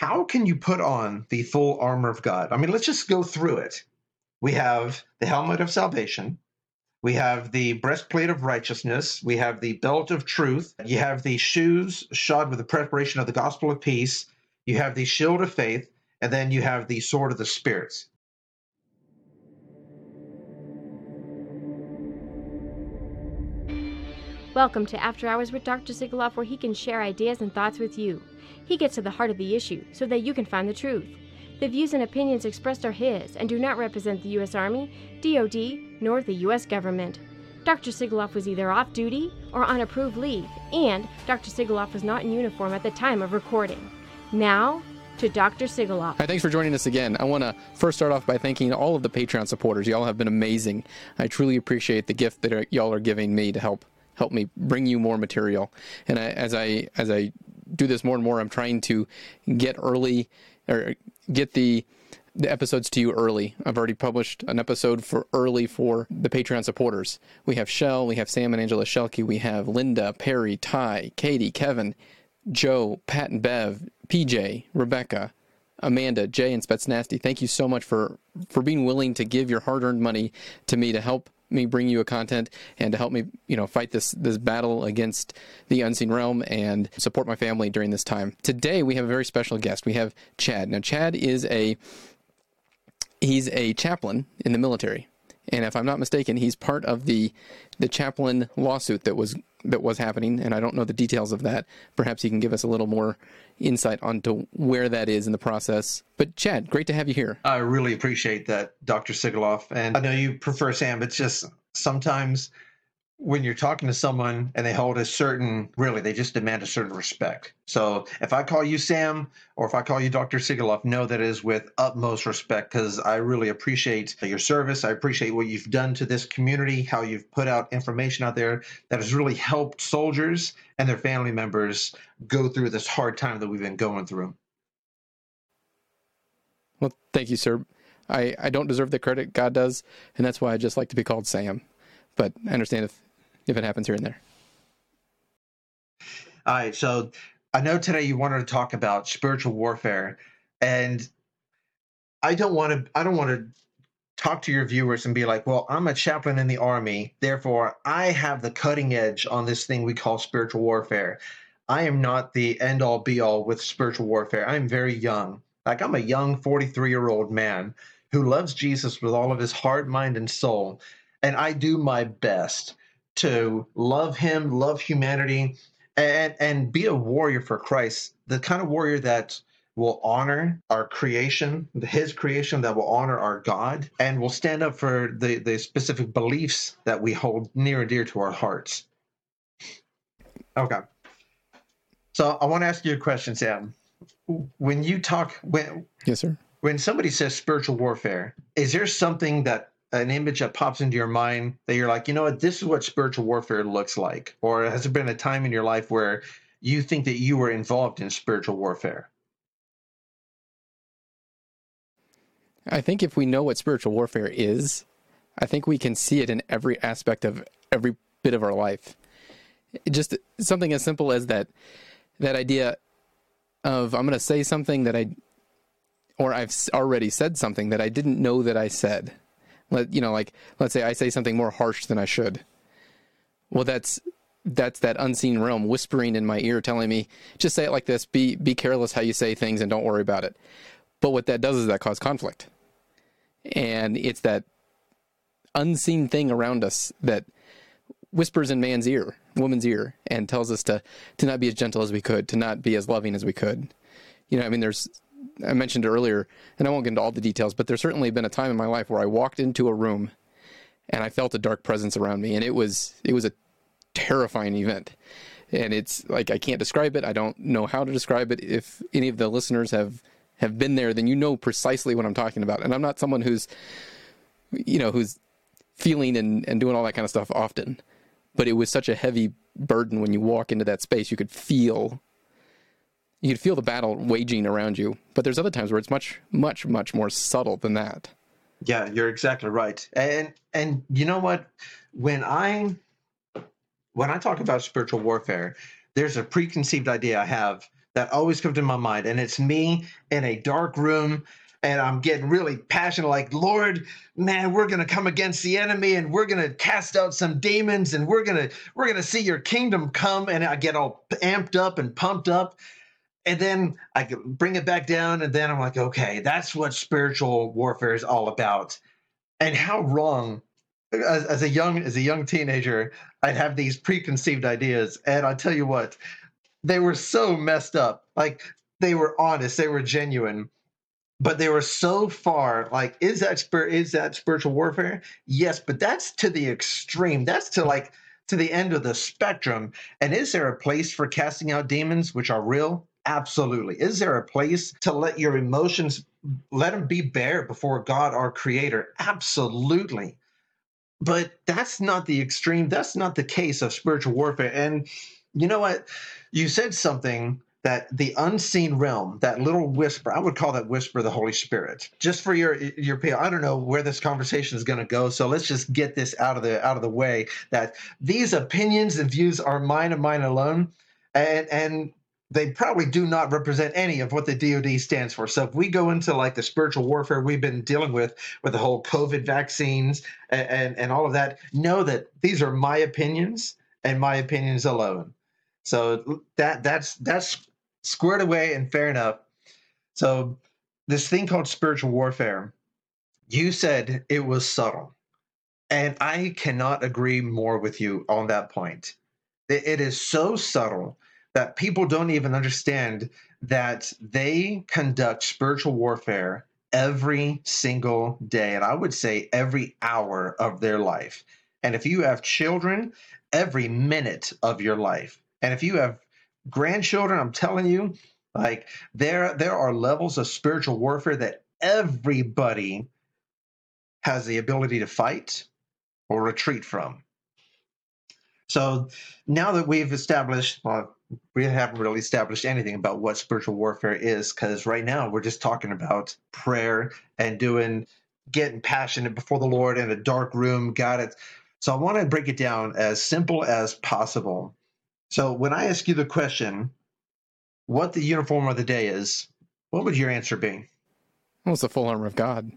how can you put on the full armor of God? I mean, let's just go through it. We have the helmet of salvation. We have the breastplate of righteousness. We have the belt of truth. You have the shoes shod with the preparation of the gospel of peace. You have the shield of faith. And then you have the sword of the spirits. Welcome to After Hours with Dr. Sigoloff, where he can share ideas and thoughts with you. He gets to the heart of the issue so that you can find the truth. The views and opinions expressed are his and do not represent the U.S. Army, DoD, nor the U.S. government. Dr. Sigoloff was either off duty or on approved leave, and Dr. Sigoloff was not in uniform at the time of recording. Now, to Dr. Sigoloff. Hi, thanks for joining us again. I want to first start off by thanking all of the Patreon supporters. Y'all have been amazing. I truly appreciate the gift that uh, y'all are giving me to help help me bring you more material. And I, as I as I do this more and more, I'm trying to get early or get the the episodes to you early. I've already published an episode for early for the Patreon supporters. We have Shell, we have Sam and Angela Shelke, we have Linda, Perry, Ty, Katie, Kevin, Joe, Pat and Bev, PJ, Rebecca, Amanda, Jay, and Spets Nasty. Thank you so much for for being willing to give your hard-earned money to me to help me bring you a content and to help me, you know, fight this this battle against the unseen realm and support my family during this time. Today we have a very special guest. We have Chad. Now Chad is a he's a chaplain in the military. And if I'm not mistaken, he's part of the the chaplain lawsuit that was that was happening, and I don't know the details of that. Perhaps he can give us a little more insight onto where that is in the process. But Chad, great to have you here. I really appreciate that, Dr. Sigoloff. And I know you prefer Sam, it's just sometimes when you're talking to someone and they hold a certain really they just demand a certain respect. So if i call you sam or if i call you dr sigoloff know that it is with utmost respect because i really appreciate your service. I appreciate what you've done to this community how you've put out information out there that has really helped soldiers and their family members go through this hard time that we've been going through. Well thank you sir. I i don't deserve the credit god does and that's why i just like to be called sam. But I understand if if it happens here and there. All right. So I know today you wanted to talk about spiritual warfare, and I don't want to. I don't want to talk to your viewers and be like, "Well, I'm a chaplain in the army, therefore I have the cutting edge on this thing we call spiritual warfare." I am not the end all be all with spiritual warfare. I'm very young. Like I'm a young 43 year old man who loves Jesus with all of his heart, mind, and soul. And I do my best to love him, love humanity, and and be a warrior for Christ, the kind of warrior that will honor our creation, his creation that will honor our God, and will stand up for the, the specific beliefs that we hold near and dear to our hearts. Okay. So I want to ask you a question, Sam. When you talk when Yes, sir. When somebody says spiritual warfare, is there something that an image that pops into your mind that you're like, you know what, this is what spiritual warfare looks like? Or has there been a time in your life where you think that you were involved in spiritual warfare? I think if we know what spiritual warfare is, I think we can see it in every aspect of every bit of our life. just something as simple as that that idea of I'm going to say something that I or I've already said something that I didn't know that I said. Let you know, like let's say I say something more harsh than I should. Well, that's that's that unseen realm whispering in my ear, telling me just say it like this. Be be careless how you say things and don't worry about it. But what that does is that cause conflict, and it's that unseen thing around us that whispers in man's ear, woman's ear, and tells us to to not be as gentle as we could, to not be as loving as we could. You know, I mean, there's I mentioned earlier, and I won't get into all the details, but there's certainly been a time in my life where I walked into a room and I felt a dark presence around me, and it was it was a terrifying event. And it's like I can't describe it. I don't know how to describe it. If any of the listeners have have been there, then you know precisely what I'm talking about. And I'm not someone who's you know who's feeling and, and doing all that kind of stuff often. But it was such a heavy burden when you walk into that space. You could feel you could feel the battle waging around you. But there's other times where it's much, much, much more subtle than that. Yeah, you're exactly right. And and you know what? When I when I talk about spiritual warfare, there's a preconceived idea I have that always comes to my mind, and it's me in a dark room and I'm getting really passionate, like, Lord, man, we're gonna come against the enemy and we're gonna cast out some demons and we're gonna we're gonna see your kingdom come. And I get all amped up and pumped up. And then I bring it back down, and then I'm like, okay, that's what spiritual warfare is all about. And how wrong as, as, a young as a young teenager, I'd have these preconceived ideas, and I tell you what, they were so messed up. Like they were honest, they were genuine, but they were so far like is that spirit is that spiritual warfare? Yes but that's to the extreme. That's to like to the end of the spectrum. And is there a place for casting out demons which are real absolutely. Is there a place to let your emotions let them be bare before god our creator? Absolutely. But that's not the extreme. That's not the case of spiritual warfare. And you know what? You said something that the unseen realm, that little whisper, I would call that whisper the Holy Spirit. Just for your your I don't know where this conversation is going to go, so let's just get this out of the out of the way. That these opinions and views are mine and mine alone, and and they probably do not represent any of what the DoD stands for. So if we go into like the spiritual warfare we've been dealing with with the whole COVID vaccines and and, and all of that, know that these are my opinions and my opinions alone. So that that's that's squared away and fair enough. So this thing called spiritual warfare, you said it was subtle. And I cannot agree more with you on that point. It is so subtle that people don't even understand that they conduct spiritual warfare every single day. And I would say every hour of their life. And if you have children, every minute of your life. And if you have grandchildren, I'm telling you, like there there are levels of spiritual warfare that everybody has the ability to fight or retreat from. So now that we've established, well, we haven't really established anything about what spiritual warfare is, because right now we're just talking about prayer and doing getting passionate before the Lord in a dark room. Got it. So I want to break it down as simple as possible. So when I ask you the question, what the uniform of the day is, what would your answer be? Well, it's the full armor of God.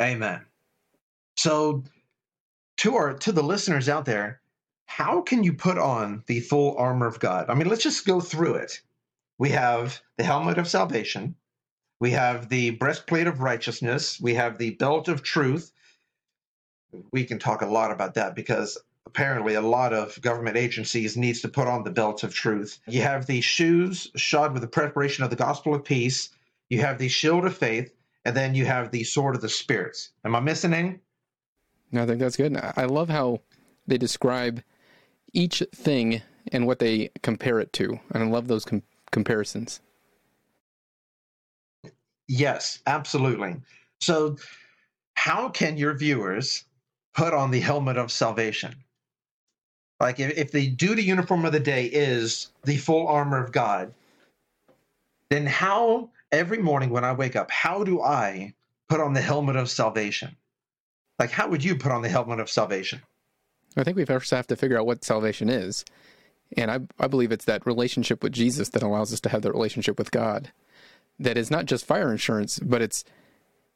Amen. So to our to the listeners out there, how can you put on the full armor of God? I mean, let's just go through it. We have the helmet of salvation, we have the breastplate of righteousness, we have the belt of truth. We can talk a lot about that because apparently a lot of government agencies needs to put on the belt of truth. You have the shoes shod with the preparation of the gospel of peace. You have the shield of faith, and then you have the sword of the spirits. Am I missing any? No, I think that's good. I love how they describe each thing and what they compare it to, and I love those com- comparisons. Yes, absolutely. So, how can your viewers put on the helmet of salvation? Like if, if the duty uniform of the day is the full armor of God, then how every morning when I wake up, how do I put on the helmet of salvation? Like how would you put on the helmet of salvation? I think we first have to figure out what salvation is. And I, I believe it's that relationship with Jesus that allows us to have that relationship with God. That is not just fire insurance, but it's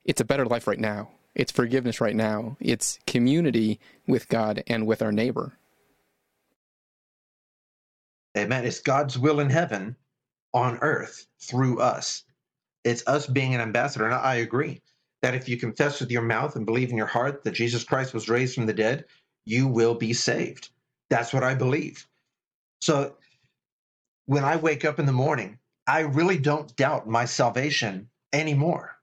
it's a better life right now. It's forgiveness right now. It's community with God and with our neighbor. Amen. It's God's will in heaven on earth through us. It's us being an ambassador. And I agree that if you confess with your mouth and believe in your heart that Jesus Christ was raised from the dead, you will be saved. That's what I believe. So when I wake up in the morning, I really don't doubt my salvation anymore.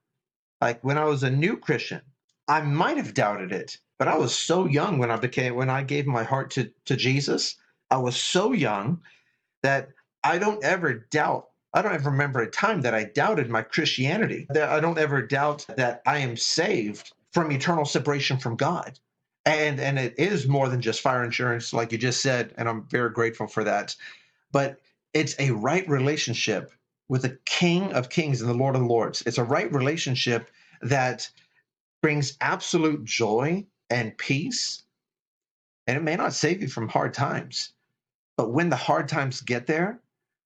Like when I was a new Christian, I might have doubted it, but I was so young when I became when I gave my heart to to Jesus. I was so young that I don't ever doubt. I don't ever remember a time that I doubted my Christianity. That I don't ever doubt that I am saved from eternal separation from God. And and it is more than just fire insurance, like you just said, and I'm very grateful for that. But it's a right relationship with the King of Kings and the Lord of Lords. It's a right relationship that brings absolute joy and peace. And it may not save you from hard times, but when the hard times get there,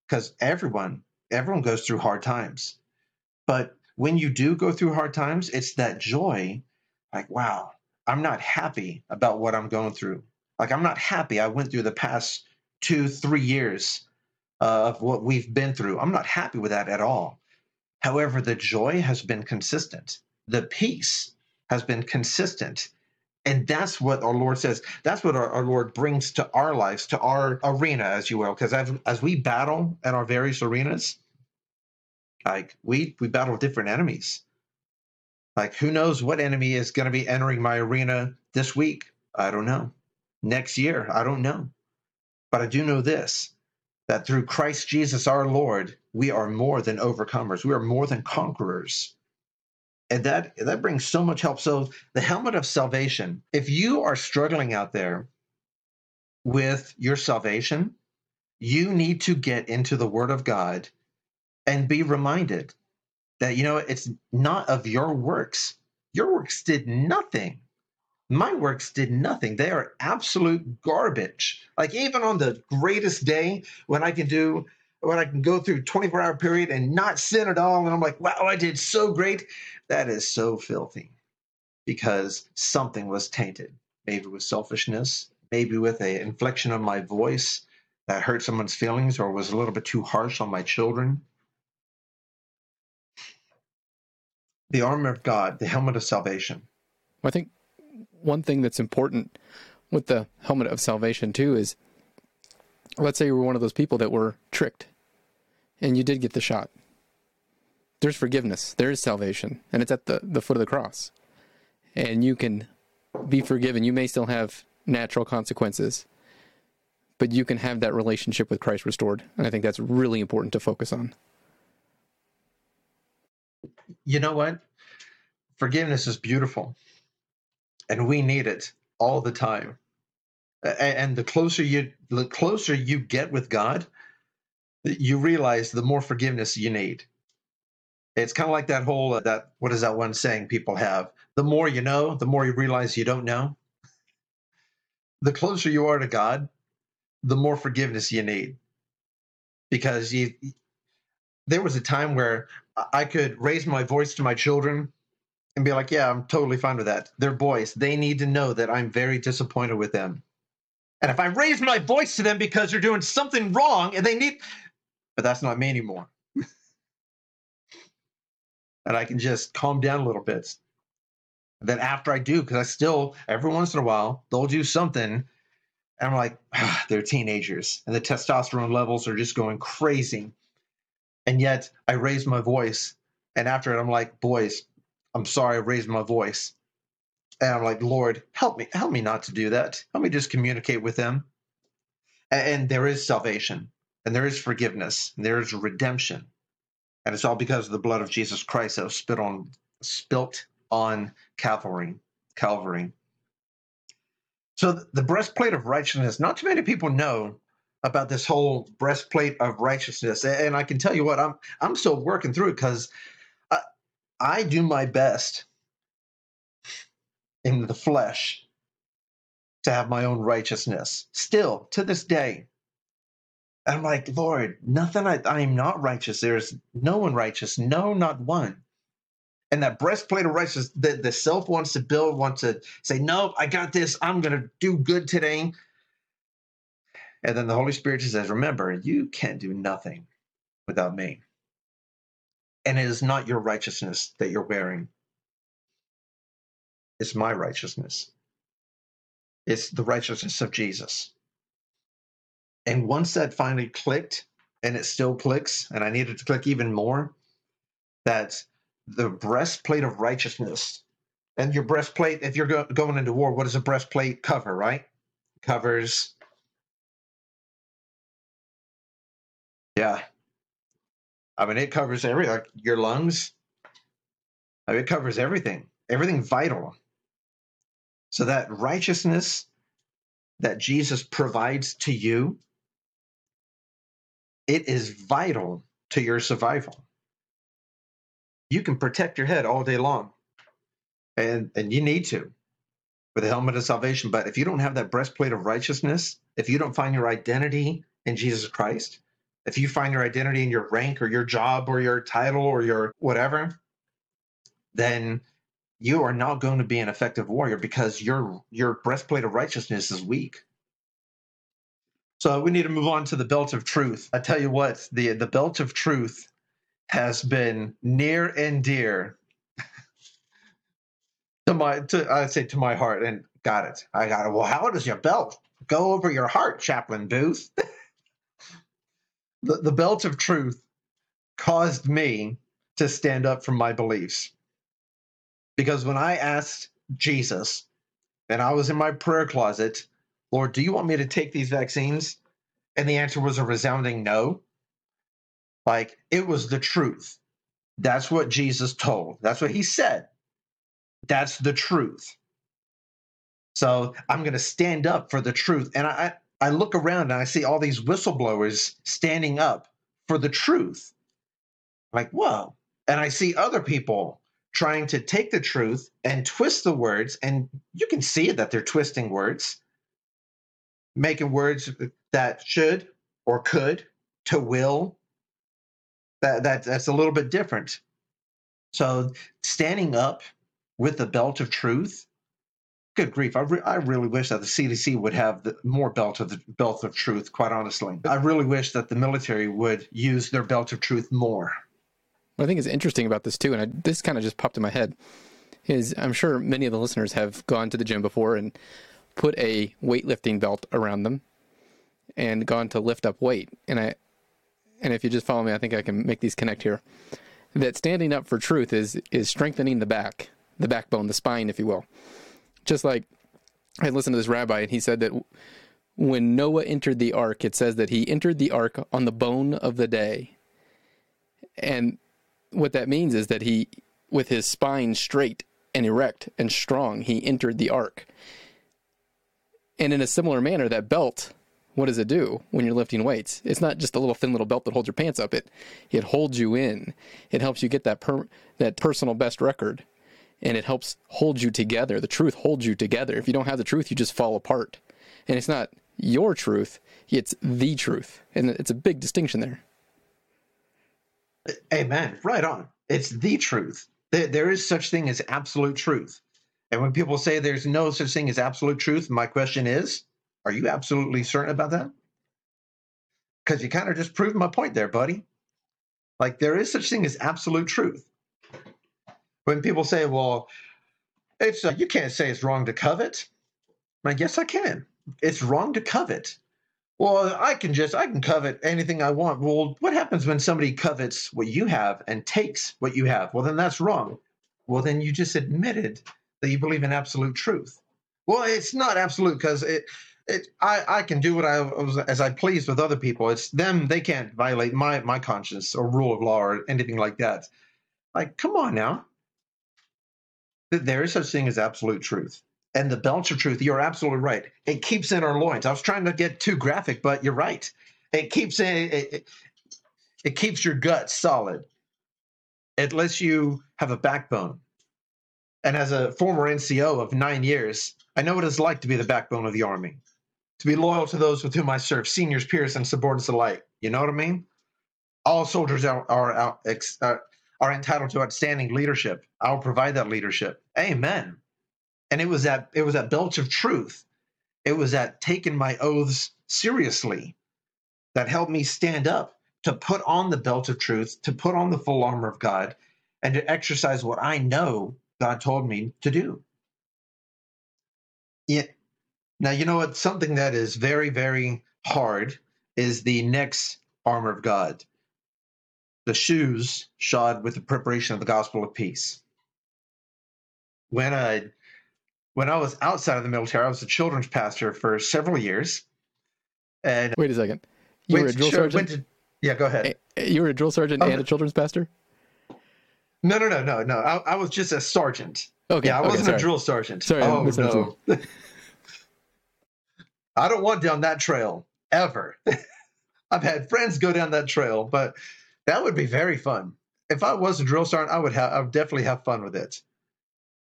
because everyone everyone goes through hard times. But when you do go through hard times, it's that joy, like wow, I'm not happy about what I'm going through. Like I'm not happy. I went through the past two, three years of what we've been through. I'm not happy with that at all. However, the joy has been consistent. The peace has been consistent. And that's what our Lord says. That's what our, our Lord brings to our lives, to our arena, as you will. Because as, as we battle in our various arenas, like we we battle different enemies. Like who knows what enemy is going to be entering my arena this week? I don't know. Next year, I don't know. But I do know this that through Christ Jesus our Lord, we are more than overcomers. We are more than conquerors. And that that brings so much help. So the helmet of salvation, if you are struggling out there with your salvation, you need to get into the word of God and be reminded that you know it's not of your works. Your works did nothing my works did nothing. They are absolute garbage. Like even on the greatest day when I can do when I can go through 24 hour period and not sin at all, and I'm like, wow, I did so great. That is so filthy because something was tainted. Maybe with selfishness, maybe with a inflection of my voice that hurt someone's feelings or was a little bit too harsh on my children. The armor of God, the helmet of salvation. I think one thing that's important with the helmet of salvation too is let's say you were one of those people that were tricked and you did get the shot. There's forgiveness, there is salvation, and it's at the, the foot of the cross. And you can be forgiven. You may still have natural consequences, but you can have that relationship with Christ restored. And I think that's really important to focus on. You know what? Forgiveness is beautiful and we need it all the time. And the closer you the closer you get with God, you realize the more forgiveness you need. It's kind of like that whole uh, that what is that one saying people have? The more you know, the more you realize you don't know. The closer you are to God, the more forgiveness you need. Because you there was a time where I could raise my voice to my children and be like, yeah, I'm totally fine with that. They're boys. They need to know that I'm very disappointed with them. And if I raise my voice to them because they're doing something wrong and they need, but that's not me anymore. and I can just calm down a little bit. And then after I do, because I still, every once in a while, they'll do something. And I'm like, they're teenagers and the testosterone levels are just going crazy. And yet I raise my voice. And after it, I'm like, boys, I'm sorry I raised my voice. And I'm like, Lord, help me, help me not to do that. Help me just communicate with them. And, and there is salvation, and there is forgiveness, and there is redemption. And it's all because of the blood of Jesus Christ that was spit on, spilt on Calvary. Calvary. So the breastplate of righteousness, not too many people know about this whole breastplate of righteousness. And I can tell you what, I'm I'm still working through it because I do my best in the flesh to have my own righteousness. Still, to this day, I'm like, Lord, nothing, I, I am not righteous. There's no one righteous, no, not one. And that breastplate of righteousness that the self wants to build, wants to say, Nope, I got this. I'm going to do good today. And then the Holy Spirit says, Remember, you can't do nothing without me and it is not your righteousness that you're wearing. It's my righteousness. It's the righteousness of Jesus. And once that finally clicked, and it still clicks, and I needed to click even more, that the breastplate of righteousness, and your breastplate, if you're go- going into war, what does a breastplate cover, right? covers, yeah, I mean, it covers every like your lungs. I mean, it covers everything, everything vital. So that righteousness that Jesus provides to you, it is vital to your survival. You can protect your head all day long, and and you need to with the helmet of salvation. But if you don't have that breastplate of righteousness, if you don't find your identity in Jesus Christ, if you find your identity in your rank or your job or your title or your whatever, then you are not going to be an effective warrior because your your breastplate of righteousness is weak. So we need to move on to the belt of truth. I tell you what, the the belt of truth has been near and dear to my to I'd say to my heart and got it. I got it. Well, how does your belt go over your heart, Chaplain Booth? The, the belt of truth caused me to stand up for my beliefs. Because when I asked Jesus, and I was in my prayer closet, Lord, do you want me to take these vaccines? And the answer was a resounding no. Like it was the truth. That's what Jesus told. That's what he said. That's the truth. So I'm going to stand up for the truth. And I, I look around and I see all these whistleblowers standing up for the truth. Like, whoa. And I see other people trying to take the truth and twist the words. And you can see that they're twisting words, making words that should or could to will. That, that that's a little bit different. So standing up with the belt of truth good grief, I, re- I really wish that the CDC would have the, more belt of the belt of truth. Quite honestly, I really wish that the military would use their belt of truth more. What I think is interesting about this too, and I, this kind of just popped in my head, is I'm sure many of the listeners have gone to the gym before and put a weightlifting belt around them and gone to lift up weight. And I, and if you just follow me, I think I can make these connect here. That standing up for truth is is strengthening the back, the backbone, the spine, if you will just like I listened to this rabbi and he said that when Noah entered the ark, it says that he entered the ark on the bone of the day. And what that means is that he, with his spine straight and erect and strong, he entered the ark. And in a similar manner, that belt, what does it do when you're lifting weights? It's not just a little thin little belt that holds your pants up. It it holds you in. It helps you get that per, that personal best record and it helps hold you together. The truth holds you together. If you don't have the truth, you just fall apart. And it's not your truth, it's the truth. And it's a big distinction there. Amen. Right on. It's the truth. There is such thing as absolute truth. And when people say there's no such thing as absolute truth, my question is, are you absolutely certain about that? Because you kind of just proved my point there, buddy. Like there is such thing as absolute truth when people say, well, it's uh, you can't say it's wrong to covet. I'm like, yes, I can. It's wrong to covet. Well, I can just I can covet anything I want. Well, what happens when somebody covets what you have and takes what you have? Well, then that's wrong. Well, then you just admitted that you believe in absolute truth. Well, it's not absolute because it it I, I can do what I as I please with other people. It's them they can't violate my my conscience or rule of law or anything like that. Like, come on now there is such thing as absolute truth. And the belt of truth, you're absolutely right. It keeps in our loins. I was trying to get too graphic, but you're right. It keeps in it, it, it keeps your gut solid. It lets you have a backbone. And as a former NCO of nine years, I know what it's like to be the backbone of the Army, to be loyal to those with whom I serve, seniors, peers, and subordinates alike. You know what I mean? All soldiers are, are, are, are entitled to outstanding leadership. I'll provide that leadership. Amen. And it was that it was that belch of truth. It was that taking my oaths seriously that helped me stand up to put on the belt of truth, to put on the full armor of God, and to exercise what I know God told me to do. Yeah. Now you know what? Something that is very, very hard is the next armor of God the shoes shod with the preparation of the gospel of peace. When I when I was outside of the military, I was a children's pastor for several years. And wait a second, you were a drill sergeant. To, yeah, go ahead. You were a drill sergeant oh. and a children's pastor. No, no, no, no, no. I, I was just a sergeant. Okay, yeah, I okay, wasn't sorry. a drill sergeant. Sorry, oh no. I don't want down that trail ever. I've had friends go down that trail, but that would be very fun. If I was a drill sergeant, I would have I would definitely have fun with it.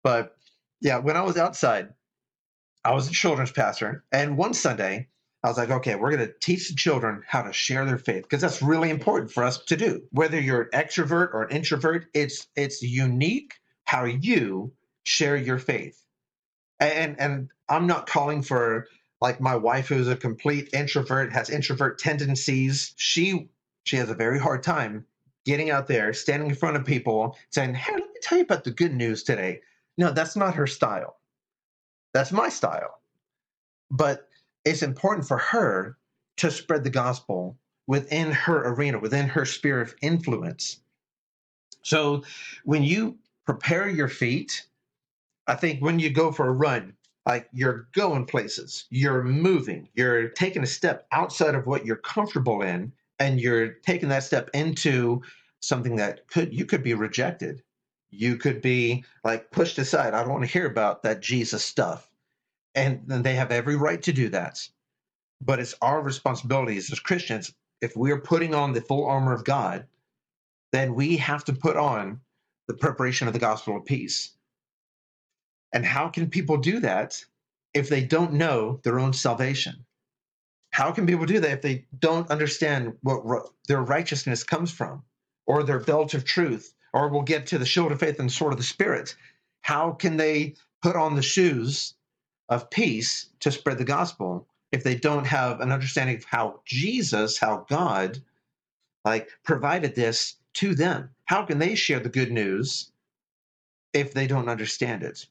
But yeah, when I was outside, I was a children's pastor, and one Sunday I was like, okay, we're going to teach the children how to share their faith because that's really important for us to do. Whether you're an extrovert or an introvert, it's it's unique how you share your faith. And and I'm not calling for like my wife who's a complete introvert, has introvert tendencies. She she has a very hard time getting out there, standing in front of people, saying, "Hey, let me tell you about the good news today." No, that's not her style. That's my style. But it's important for her to spread the gospel within her arena, within her sphere of influence. So when you prepare your feet, I think when you go for a run, like you're going places, you're moving, you're taking a step outside of what you're comfortable in, and you're taking that step into something that could you could be rejected. You could be like pushed aside. I don't want to hear about that Jesus stuff and then they have every right to do that. But it's our responsibilities as Christians, if we're putting on the full armor of God, then we have to put on the preparation of the gospel of peace. And how can people do that if they don't know their own salvation? How can people do that if they don't understand what their righteousness comes from, or their belt of truth, or we'll get to the shield of faith and sword of the Spirit? How can they put on the shoes of peace to spread the gospel if they don't have an understanding of how Jesus, how God, like provided this to them. How can they share the good news if they don't understand it?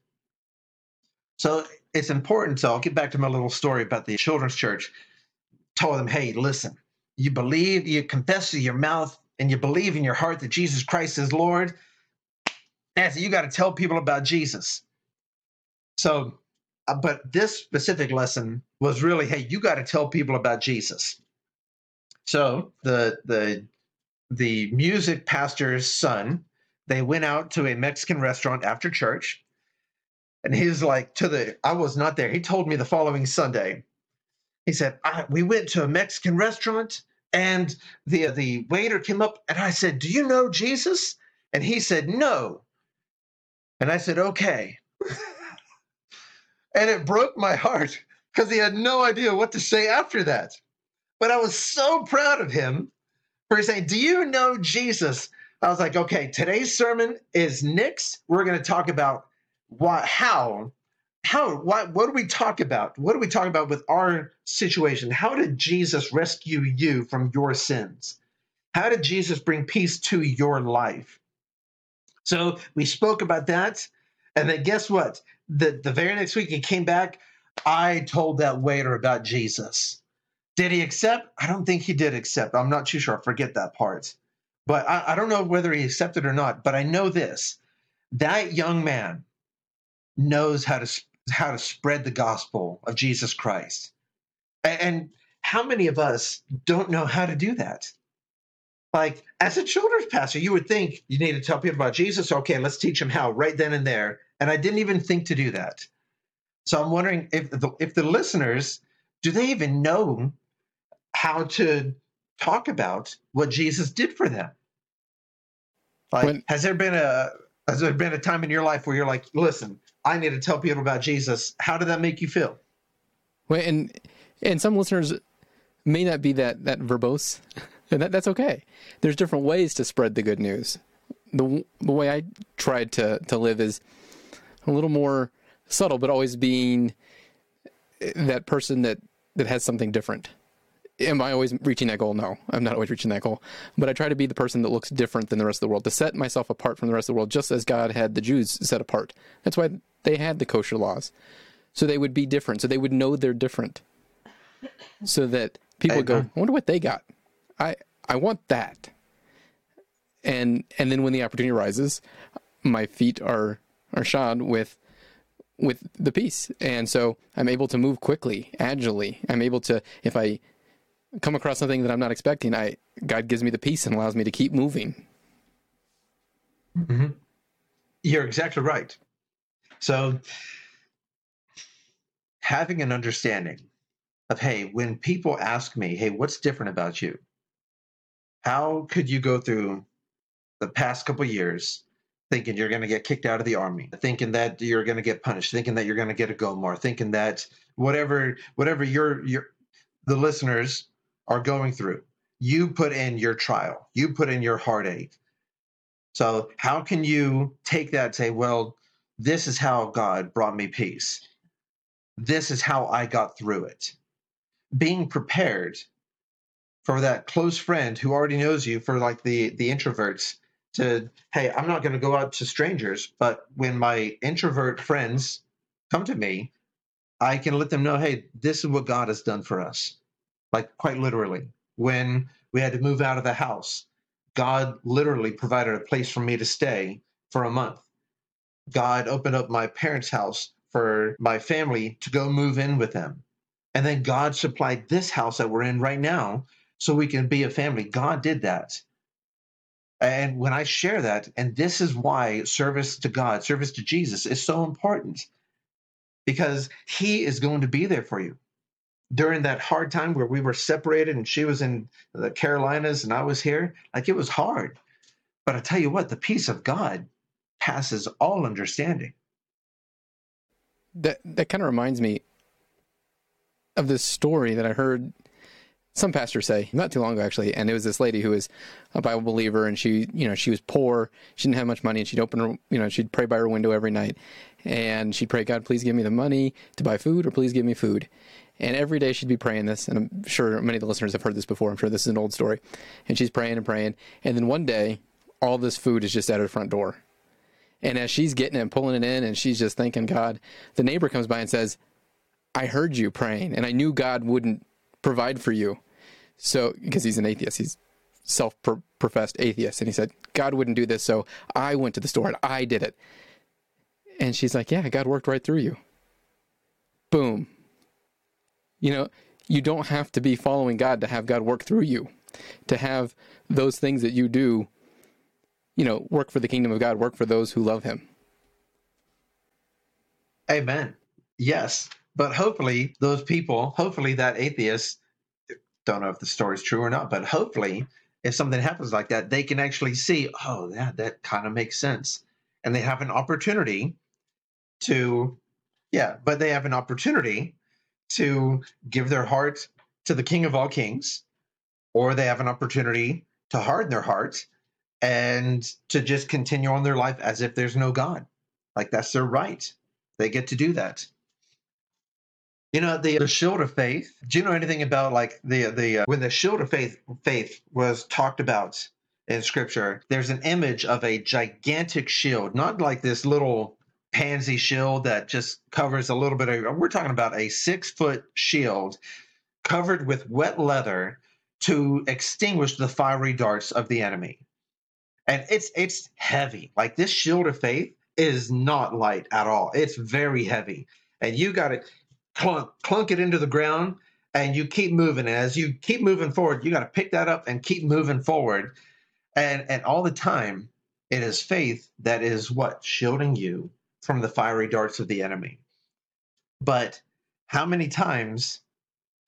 So it's important. So I'll get back to my little story about the children's church. Told them, hey, listen, you believe, you confess with your mouth, and you believe in your heart that Jesus Christ is Lord. Nancy, you got to tell people about Jesus. So uh, but this specific lesson was really, hey, you got to tell people about Jesus. So the the the music pastor's son, they went out to a Mexican restaurant after church, and he's like, to the I was not there. He told me the following Sunday. He said, we went to a Mexican restaurant, and the the waiter came up, and I said, "Do you know Jesus?" And he said, "No." And I said, "Okay." And it broke my heart because he had no idea what to say after that. But I was so proud of him for saying, Do you know Jesus? I was like, okay, today's sermon is Nick's. We're going to talk about what, how, how, what, what do we talk about? What do we talk about with our situation? How did Jesus rescue you from your sins? How did Jesus bring peace to your life? So we spoke about that. And then guess what? the, the very next week he came back. I told that waiter about Jesus. Did he accept? I don't think he did accept. I'm not too sure. I forget that part. But I, I don't know whether he accepted or not. But I know this that young man knows how to how to spread the gospel of Jesus Christ. And, how many of us don't know how to do that? Like, as a children's pastor, you would think you need to tell people about Jesus. Okay, let's teach them how right then and there. And I didn't even think to do that. So I'm wondering if the, if the listeners do they even know how to talk about what Jesus did for them? Like, when, has there been a has there been a time in your life where you're like, listen, I need to tell people about Jesus? How did that make you feel? Well, and and some listeners may not be that that verbose, and that, that's okay. There's different ways to spread the good news. The the way I tried to to live is a little more subtle, but always being that person that that has something different. Am I always reaching that goal? No, I'm not always reaching that goal. But I try to be the person that looks different than the rest of the world, to set myself apart from the rest of the world, just as God had the Jews set apart. That's why they had the kosher laws. So they would be different. So they would know they're different. So that people go, I wonder what they got. I I want that. And and then when the opportunity arises, my feet are are shod with with the peace. And so I'm able to move quickly, agilely. I'm able to if I come across something that I'm not expecting, I God gives me the peace and allows me to keep moving. Mm-hmm. You're exactly right. So having an understanding of hey, when people ask me, hey, what's different about you? How could you go through the past couple years thinking you're going to get kicked out of the army, thinking that you're going to get punished, thinking that you're going to get a GOMOR, thinking that whatever whatever your your the listeners are going through. You put in your trial, you put in your heartache. So, how can you take that and say, well, this is how God brought me peace? This is how I got through it. Being prepared for that close friend who already knows you, for like the, the introverts, to, hey, I'm not going to go out to strangers, but when my introvert friends come to me, I can let them know, hey, this is what God has done for us. Like quite literally. When we had to move out of the house, God literally provided a place for me to stay for a month. God opened up my parents' house for my family to go move in with them. And then God supplied this house that we're in right now so we can be a family. God did that. And when I share that, and this is why service to God, service to Jesus is so important because he is going to be there for you. During that hard time where we were separated and she was in the Carolinas and I was here, like it was hard. But I tell you what, the peace of God passes all understanding. That that kind of reminds me of this story that I heard some pastor say not too long ago actually and it was this lady who was a bible believer and she you know she was poor she didn't have much money and she'd open her you know she'd pray by her window every night and she'd pray god please give me the money to buy food or please give me food and every day she'd be praying this and i'm sure many of the listeners have heard this before i'm sure this is an old story and she's praying and praying and then one day all this food is just at her front door and as she's getting it and pulling it in and she's just thanking god the neighbor comes by and says i heard you praying and i knew god wouldn't provide for you so, because he's an atheist, he's self professed atheist. And he said, God wouldn't do this. So I went to the store and I did it. And she's like, Yeah, God worked right through you. Boom. You know, you don't have to be following God to have God work through you, to have those things that you do, you know, work for the kingdom of God, work for those who love Him. Amen. Yes. But hopefully, those people, hopefully, that atheist don't know if the story's true or not, but hopefully, if something happens like that, they can actually see, oh, yeah, that kind of makes sense. And they have an opportunity to, yeah, but they have an opportunity to give their heart to the King of all kings, or they have an opportunity to harden their heart and to just continue on their life as if there's no God. Like that's their right. They get to do that. You know the, the shield of faith. Do you know anything about like the the uh, when the shield of faith faith was talked about in Scripture? There's an image of a gigantic shield, not like this little pansy shield that just covers a little bit of. We're talking about a six foot shield covered with wet leather to extinguish the fiery darts of the enemy. And it's it's heavy. Like this shield of faith is not light at all. It's very heavy. And you got to clunk, clunk it into the ground, and you keep moving. And as you keep moving forward, you got to pick that up and keep moving forward. And and all the time, it is faith that is what shielding you from the fiery darts of the enemy. But how many times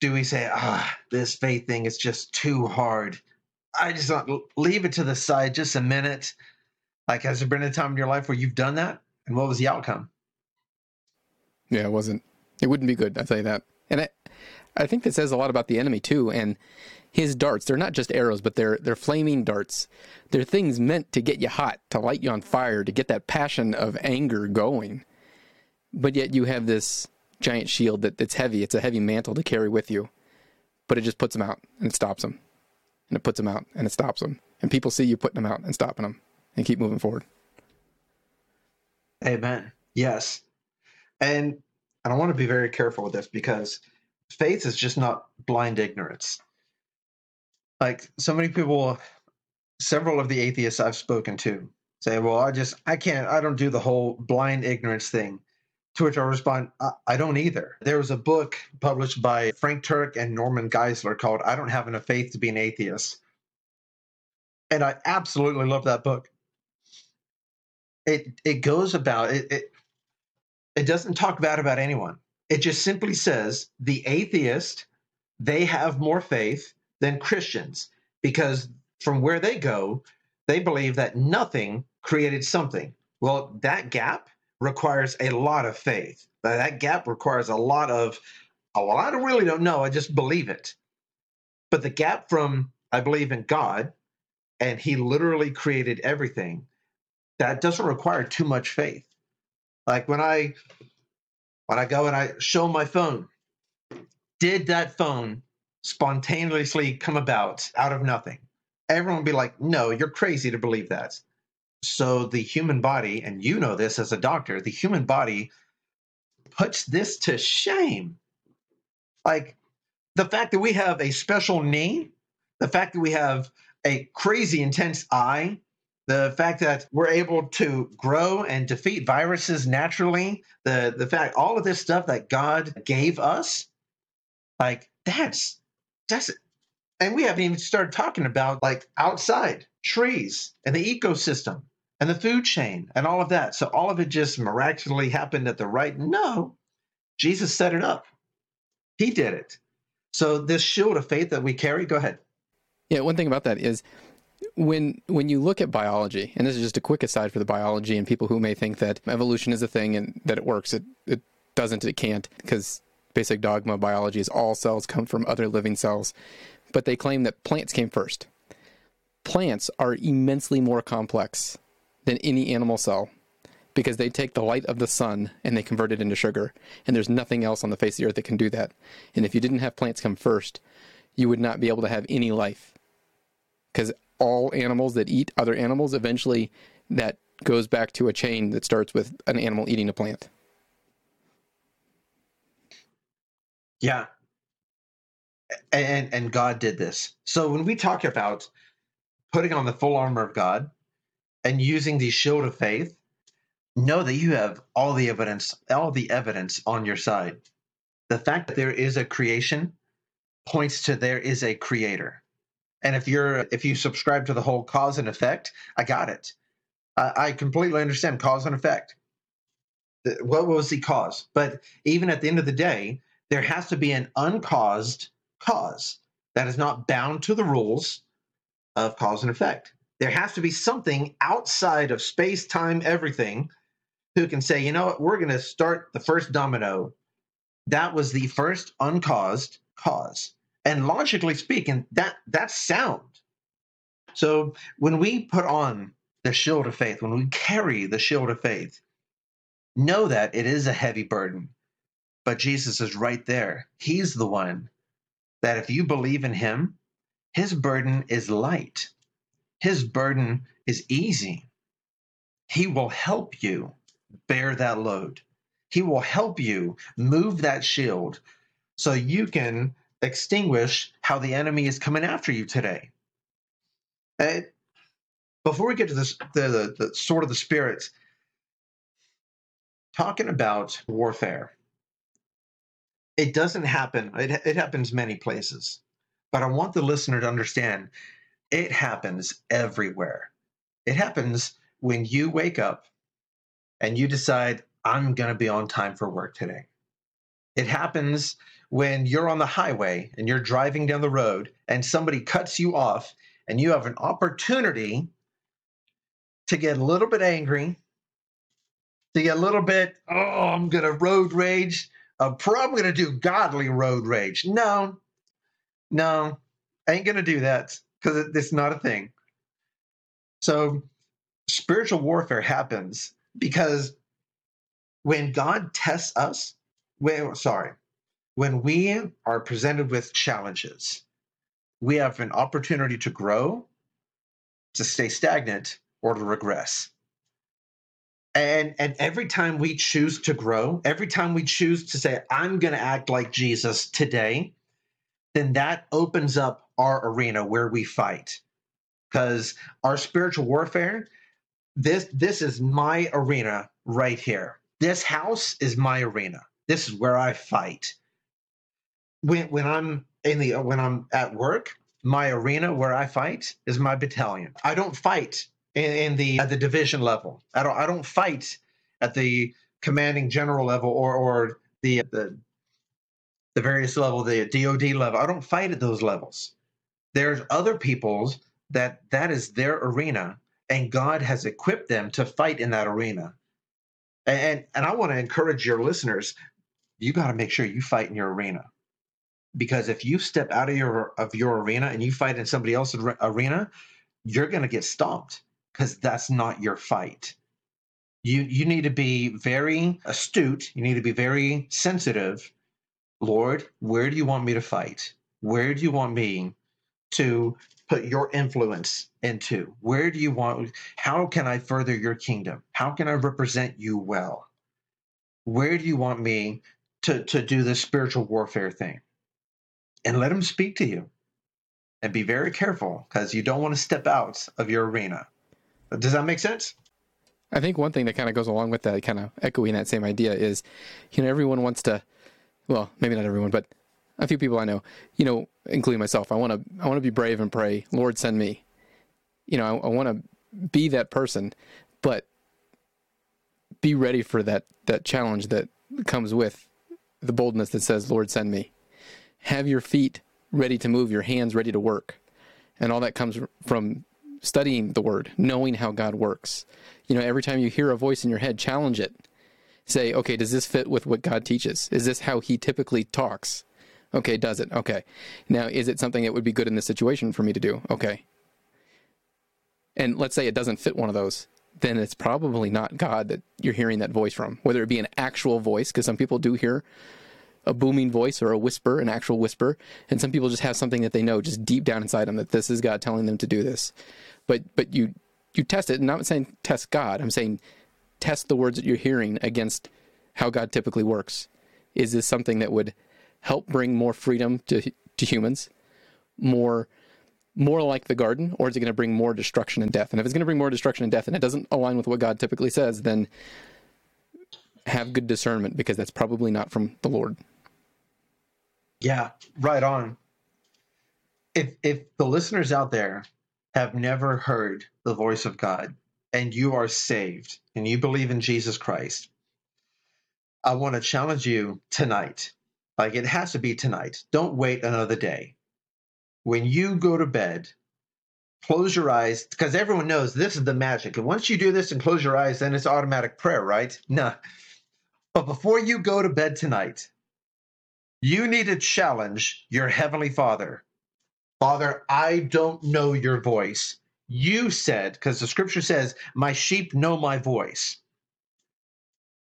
do we say, ah, this faith thing is just too hard? I just want leave it to the side just a minute. Like, has there been a time in your life where you've done that? And what was the outcome? Yeah, it wasn't it wouldn't be good, I'll tell you that. And I, I think that says a lot about the enemy too. And his darts, they're not just arrows, but they're they're flaming darts. They're things meant to get you hot, to light you on fire, to get that passion of anger going. But yet you have this giant shield that, that's heavy. It's a heavy mantle to carry with you. But it just puts them out and it stops them. And it puts them out and it stops them. And people see you putting them out and stopping them and keep moving forward. Amen. Yes. And and I want to be very careful with this because faith is just not blind ignorance. Like so many people, several of the atheists I've spoken to say, well, I just, I can't, I don't do the whole blind ignorance thing. To which I respond, I, I don't either. There was a book published by Frank Turek and Norman Geisler called I Don't Have Enough Faith to Be an Atheist. And I absolutely love that book. It, it goes about it, it it doesn't talk bad about anyone. It just simply says the atheist, they have more faith than Christians because from where they go, they believe that nothing created something. Well, that gap requires a lot of faith. That gap requires a lot of well, I really don't know. I just believe it. But the gap from I believe in God and he literally created everything, that doesn't require too much faith. Like when I when I go and I show my phone, did that phone spontaneously come about out of nothing? Everyone would be like, no, you're crazy to believe that. So the human body, and you know this as a doctor, the human body puts this to shame. Like the fact that we have a special knee, the fact that we have a crazy intense eye, the fact that we're able to grow and defeat viruses naturally, the the fact all of this stuff that God gave us, like that's that's it and we haven't even started talking about like outside trees and the ecosystem and the food chain and all of that. So all of it just miraculously happened at the right. No, Jesus set it up. He did it. So this shield of faith that we carry, go ahead. Yeah, one thing about that is when when you look at biology, and this is just a quick aside for the biology and people who may think that evolution is a thing and that it works, it, it doesn't, it can't, because basic dogma biology is all cells come from other living cells. But they claim that plants came first. Plants are immensely more complex than any animal cell because they take the light of the sun and they convert it into sugar. And there's nothing else on the face of the earth that can do that. And if you didn't have plants come first, you would not be able to have any life. Because all animals that eat other animals, eventually that goes back to a chain that starts with an animal eating a plant. Yeah. And and God did this. So when we talk about putting on the full armor of God and using the shield of faith, know that you have all the evidence, all the evidence on your side. The fact that there is a creation points to there is a creator. And if you're if you subscribe to the whole cause and effect, I got it. I, I completely understand cause and effect. What was the cause? But even at the end of the day, there has to be an uncaused cause that is not bound to the rules of cause and effect. There has to be something outside of space, time, everything who can say, you know what, we're going to start the first domino. That was the first uncaused cause. And logically speaking, that that's sound. So when we put on the shield of faith, when we carry the shield of faith, know that it is a heavy burden. But Jesus is right there. He's the one that if you believe in him, his burden is light. His burden is easy. He will help you bear that load. He will help you move that shield so you can extinguish how the enemy is coming after you today. And before we get to this, the, the, the sword of the spirit, talking about warfare, it doesn't happen. It, it happens many places, but I want the listener to understand it happens everywhere. It happens when you wake up and you decide, I'm going to be on time for work today. It happens when you're on the highway and you're driving down the road and somebody cuts you off and you have an opportunity to get a little bit angry, to get a little bit, oh, I'm going to road rage. I'm probably going to do godly road rage. No, no, I ain't going to do that because it's not a thing. So, spiritual warfare happens because when God tests us, when, sorry, when we are presented with challenges, we have an opportunity to grow, to stay stagnant, or to regress. And, and every time we choose to grow, every time we choose to say, I'm going to act like Jesus today, then that opens up our arena where we fight. Because our spiritual warfare this this is my arena right here. This house is my arena. This is where I fight. When when I'm in the when I'm at work, my arena where I fight is my battalion. I don't fight in, in the at the division level. I don't I don't fight at the commanding general level or or the the the various level, the DoD level. I don't fight at those levels. There's other people's that that is their arena and God has equipped them to fight in that arena. And and I want to encourage your listeners you got to make sure you fight in your arena. Because if you step out of your of your arena and you fight in somebody else's arena, you're going to get stomped because that's not your fight. You you need to be very astute. You need to be very sensitive. Lord, where do you want me to fight? Where do you want me to put your influence into? Where do you want, how can I further your kingdom? How can I represent you well? Where do you want me to, to do this spiritual warfare thing? And let him speak to you. And be very careful because you don't want to step out of your arena. Does that make sense? I think one thing that kind of goes along with that, kind of echoing that same idea, is you know everyone wants to, well, maybe not everyone, but a few people I know, you know, including myself. I want to I want to be brave and pray, Lord, send me. You know, I, I want to be that person, but be ready for that that challenge that comes with the boldness that says, Lord, send me. Have your feet ready to move, your hands ready to work. And all that comes from studying the word, knowing how God works. You know, every time you hear a voice in your head, challenge it. Say, okay, does this fit with what God teaches? Is this how he typically talks? Okay, does it? Okay. Now, is it something that would be good in this situation for me to do? Okay. And let's say it doesn't fit one of those, then it's probably not God that you're hearing that voice from, whether it be an actual voice, because some people do hear a booming voice or a whisper, an actual whisper, and some people just have something that they know just deep down inside them that this is God telling them to do this. But but you you test it, and I'm not saying test God. I'm saying test the words that you're hearing against how God typically works. Is this something that would help bring more freedom to to humans, more more like the garden, or is it going to bring more destruction and death? And if it's going to bring more destruction and death, and it doesn't align with what God typically says, then have good discernment because that's probably not from the Lord. Yeah, right on. If if the listeners out there have never heard the voice of God and you are saved and you believe in Jesus Christ, I want to challenge you tonight like it has to be tonight. Don't wait another day. When you go to bed, close your eyes because everyone knows this is the magic. And once you do this and close your eyes, then it's automatic prayer, right? Nah. But before you go to bed tonight, you need to challenge your heavenly Father. Father, I don't know your voice. You said, because the scripture says, My sheep know my voice.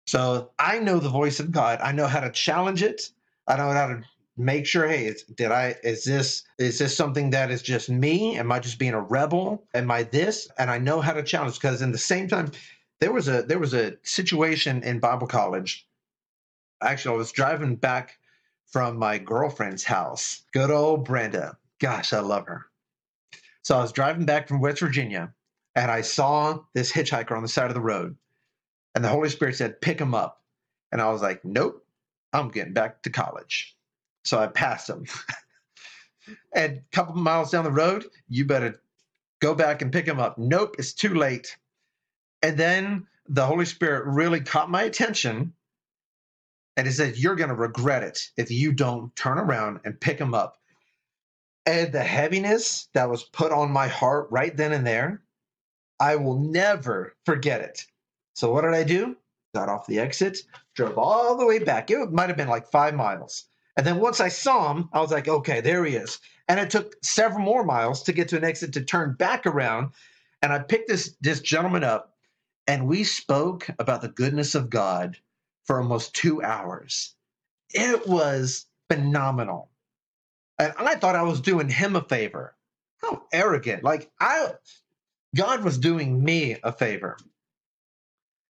So I know the voice of God. I know how to challenge it. I know how to make sure hey did i is this is this something that is just me? Am i just being a rebel? Am i this? And i know how to challenge because in the same time there was a there was a situation in bible college. Actually i was driving back from my girlfriend's house. Good old brenda. Gosh i love her. So i was driving back from west virginia and i saw this hitchhiker on the side of the road and the holy spirit said pick him up. And i was like nope I'm getting back to college. So I passed him. and a couple miles down the road, you better go back and pick him up. Nope, it's too late. And then the Holy Spirit really caught my attention. And he said, You're going to regret it if you don't turn around and pick him up. And the heaviness that was put on my heart right then and there, I will never forget it. So, what did I do? got off the exit, drove all the way back. It might have been like five miles. And then once I saw him, I was like, okay, there he is. And it took several more miles to get to an exit to turn back around. And I picked this this gentleman up and we spoke about the goodness of God for almost two hours. It was phenomenal. And I thought I was doing him a favor. How arrogant. Like I God was doing me a favor.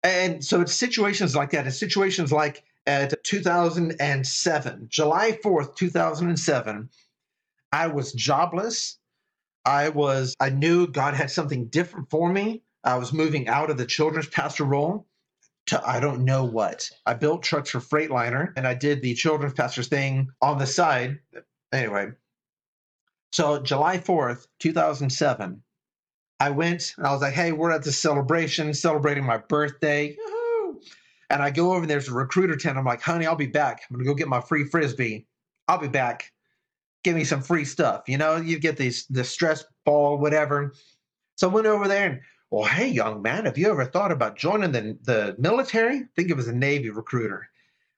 And so it's situations like that. It's situations like at 2007, July 4th, 2007, I was jobless. I was, I knew God had something different for me. I was moving out of the children's pastor role to I don't know what. I built trucks for Freightliner and I did the children's pastor thing on the side. Anyway, so July 4th, 2007, I went and I was like, hey, we're at the celebration, celebrating my birthday. And I go over and there's a recruiter tent. I'm like, honey, I'll be back. I'm going to go get my free frisbee. I'll be back. Give me some free stuff. You know, you get these, the stress ball, whatever. So I went over there and, well, hey, young man, have you ever thought about joining the, the military? I think it was a Navy recruiter.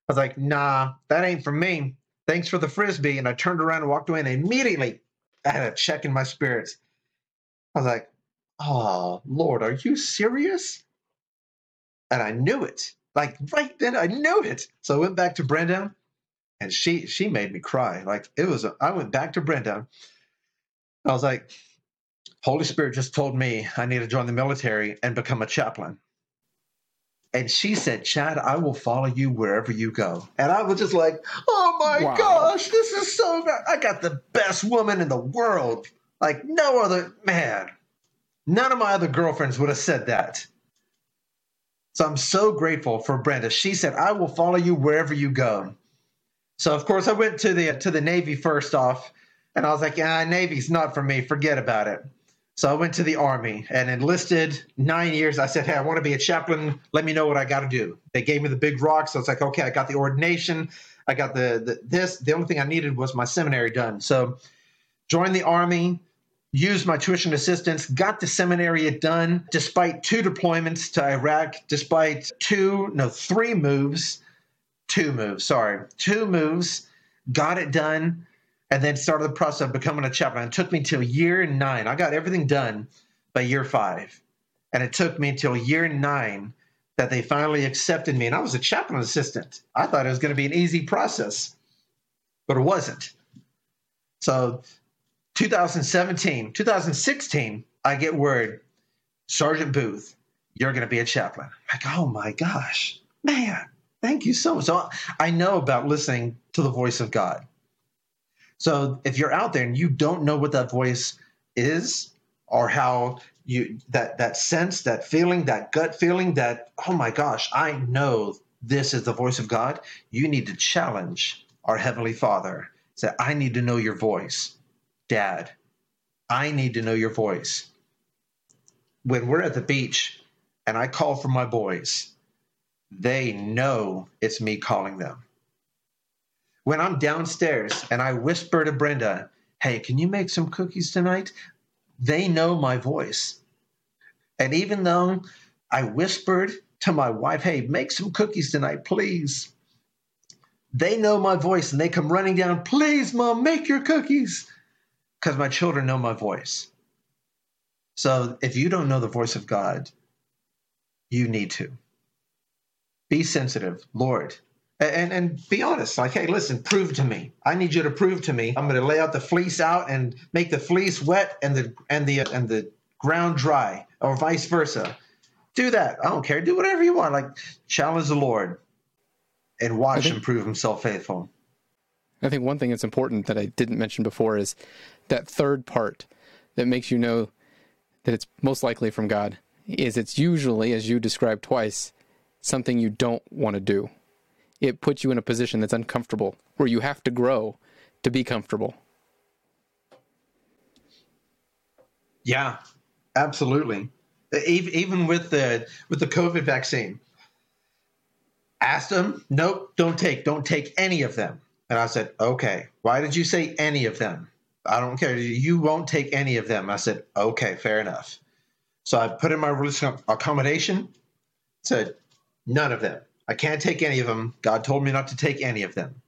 I was like, nah, that ain't for me. Thanks for the frisbee. And I turned around and walked away, and immediately I had a check in my spirits. I was like, oh, Lord, are you serious? And I knew it. Like right then, I knew it. So I went back to Brenda, and she she made me cry. Like it was. A, I went back to Brenda. I was like, Holy Spirit just told me I need to join the military and become a chaplain. And she said, Chad, I will follow you wherever you go. And I was just like, oh my Wow. gosh, this is so good. I got the best woman in the world. Like no other man. None of my other girlfriends would have said that. So I'm so grateful for Brenda. She said, I will follow you wherever you go. So of course I went to the to the Navy first off, and I was like, yeah, Navy's not for me. Forget about it. So I went to the Army and enlisted nine years. I said, Hey, I want to be a chaplain. Let me know what I got to do. They gave me the big rock. So it's like, okay, I got the ordination. I got the, the this. The only thing I needed was my seminary done. So joined the Army, used my tuition assistance, got the seminary done despite two deployments to Iraq, despite two, no, three moves, two moves, sorry, two moves, got it done and then started the process of becoming a chaplain. It took me till year nine. I got everything done by year five. And it took me until year nine that they finally accepted me. And I was a chaplain assistant. I thought it was going to be an easy process, but it wasn't. So 2017, 2016, I get word, Sergeant Booth, you're going to be a chaplain. Like, oh my gosh, man, thank you so much. So I know about listening to the voice of God. So if you're out there and you don't know what that voice is or how you that that sense, that feeling, that gut feeling that oh my gosh, I know this is the voice of God, you need to challenge our heavenly Father. Say, I need to know your voice. Dad, I need to know your voice. When we're at the beach and I call for my boys, they know it's me calling them when I'm downstairs and I whisper to Brenda, hey, can you make some cookies tonight? They know my voice. And even though I whispered to my wife, hey, make some cookies tonight, please, they know my voice and they come running down, please, mom, make your cookies. Because my children know my voice. So if you don't know the voice of God, you need to. Be sensitive. Lord, and and be honest like hey listen prove to me. I need you to prove to me. I'm going to lay out the fleece out and make the fleece wet and the and the and the ground dry or vice versa. Do that. I don't care. Do whatever you want. Like challenge the lord and watch think- him prove himself faithful I think one thing that's important that I didn't mention before is that third part that makes you know that it's most likely from God is it's usually, as you described twice, something you don't want to do. It puts you in a position that's uncomfortable, where you have to grow to be comfortable. yeah absolutely even, with the with the covid vaccine asked them nope don't take don't take any of them and i said okay why did you say any of them? I don't care. You won't take any of them. I said okay fair enough. So i put in my religious accommodation said none of them. I can't take any of them. God told me not to take any of them.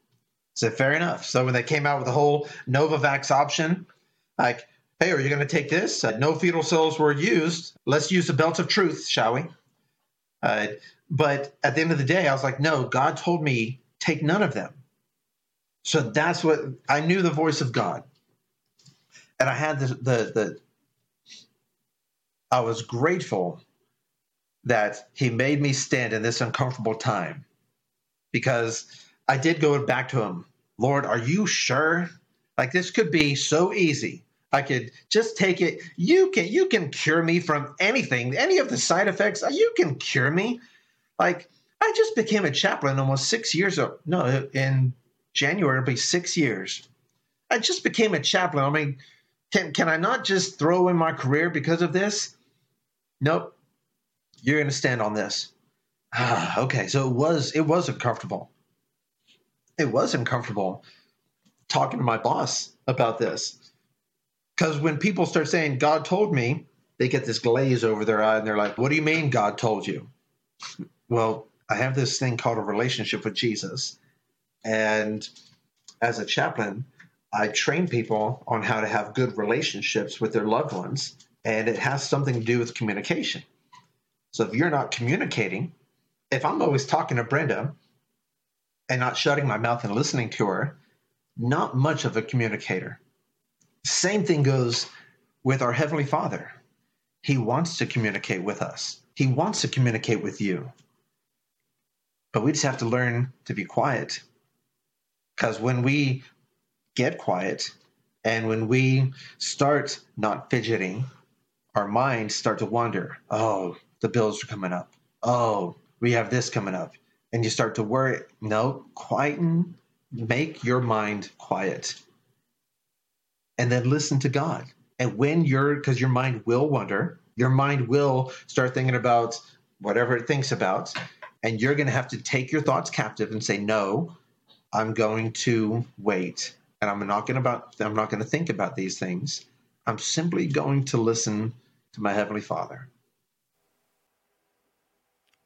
Said fair enough. So when they came out with the whole novavax option like hey are you going to take this? Uh, no fetal cells were used. Let's use the belt of truth shall we? Uh, but at the end of the day, I was like, no, God told me take none of them. So that's what I knew the voice of God. And I had the, the, the I was grateful that He made me stand in this uncomfortable time because I did go back to Him, Lord, are you sure? Like this could be so easy. I could just take it. You can you can cure me from anything, any of the side effects. You can cure me. Like I just became a chaplain almost six years ago. No, in January it'll be six years. I just became a chaplain. I mean, can can I not just throw in my career because of this? Nope. You're going to stand on this. Ah, okay. So it was it was uncomfortable. It was uncomfortable talking to my boss about this. Because when people start saying God told me, they get this glaze over their eye and they're like, "What do you mean God told you?" Well, I have this thing called a relationship with Jesus. And as a chaplain, I train people on how to have good relationships with their loved ones, and it has something to do with communication. So if you're not communicating, if I'm always talking to Brenda and not shutting my mouth and listening to her, not much of a communicator. Same thing goes with our Heavenly Father. He wants to communicate with us, He wants to communicate with you. But we just have to learn to be quiet. Because when we get quiet and when we start not fidgeting, our minds start to wander. Oh, the bills are coming up. Oh, we have this coming up. And you start to worry. No, quieten, make your mind quiet. And then listen to God. And when you're, because your mind will wander, your mind will start thinking about whatever it thinks about. And you're going to have to take your thoughts captive and say, no, I'm going to wait. And I'm not going to about I'm not going to think about these things. I'm simply going to listen to my heavenly Father.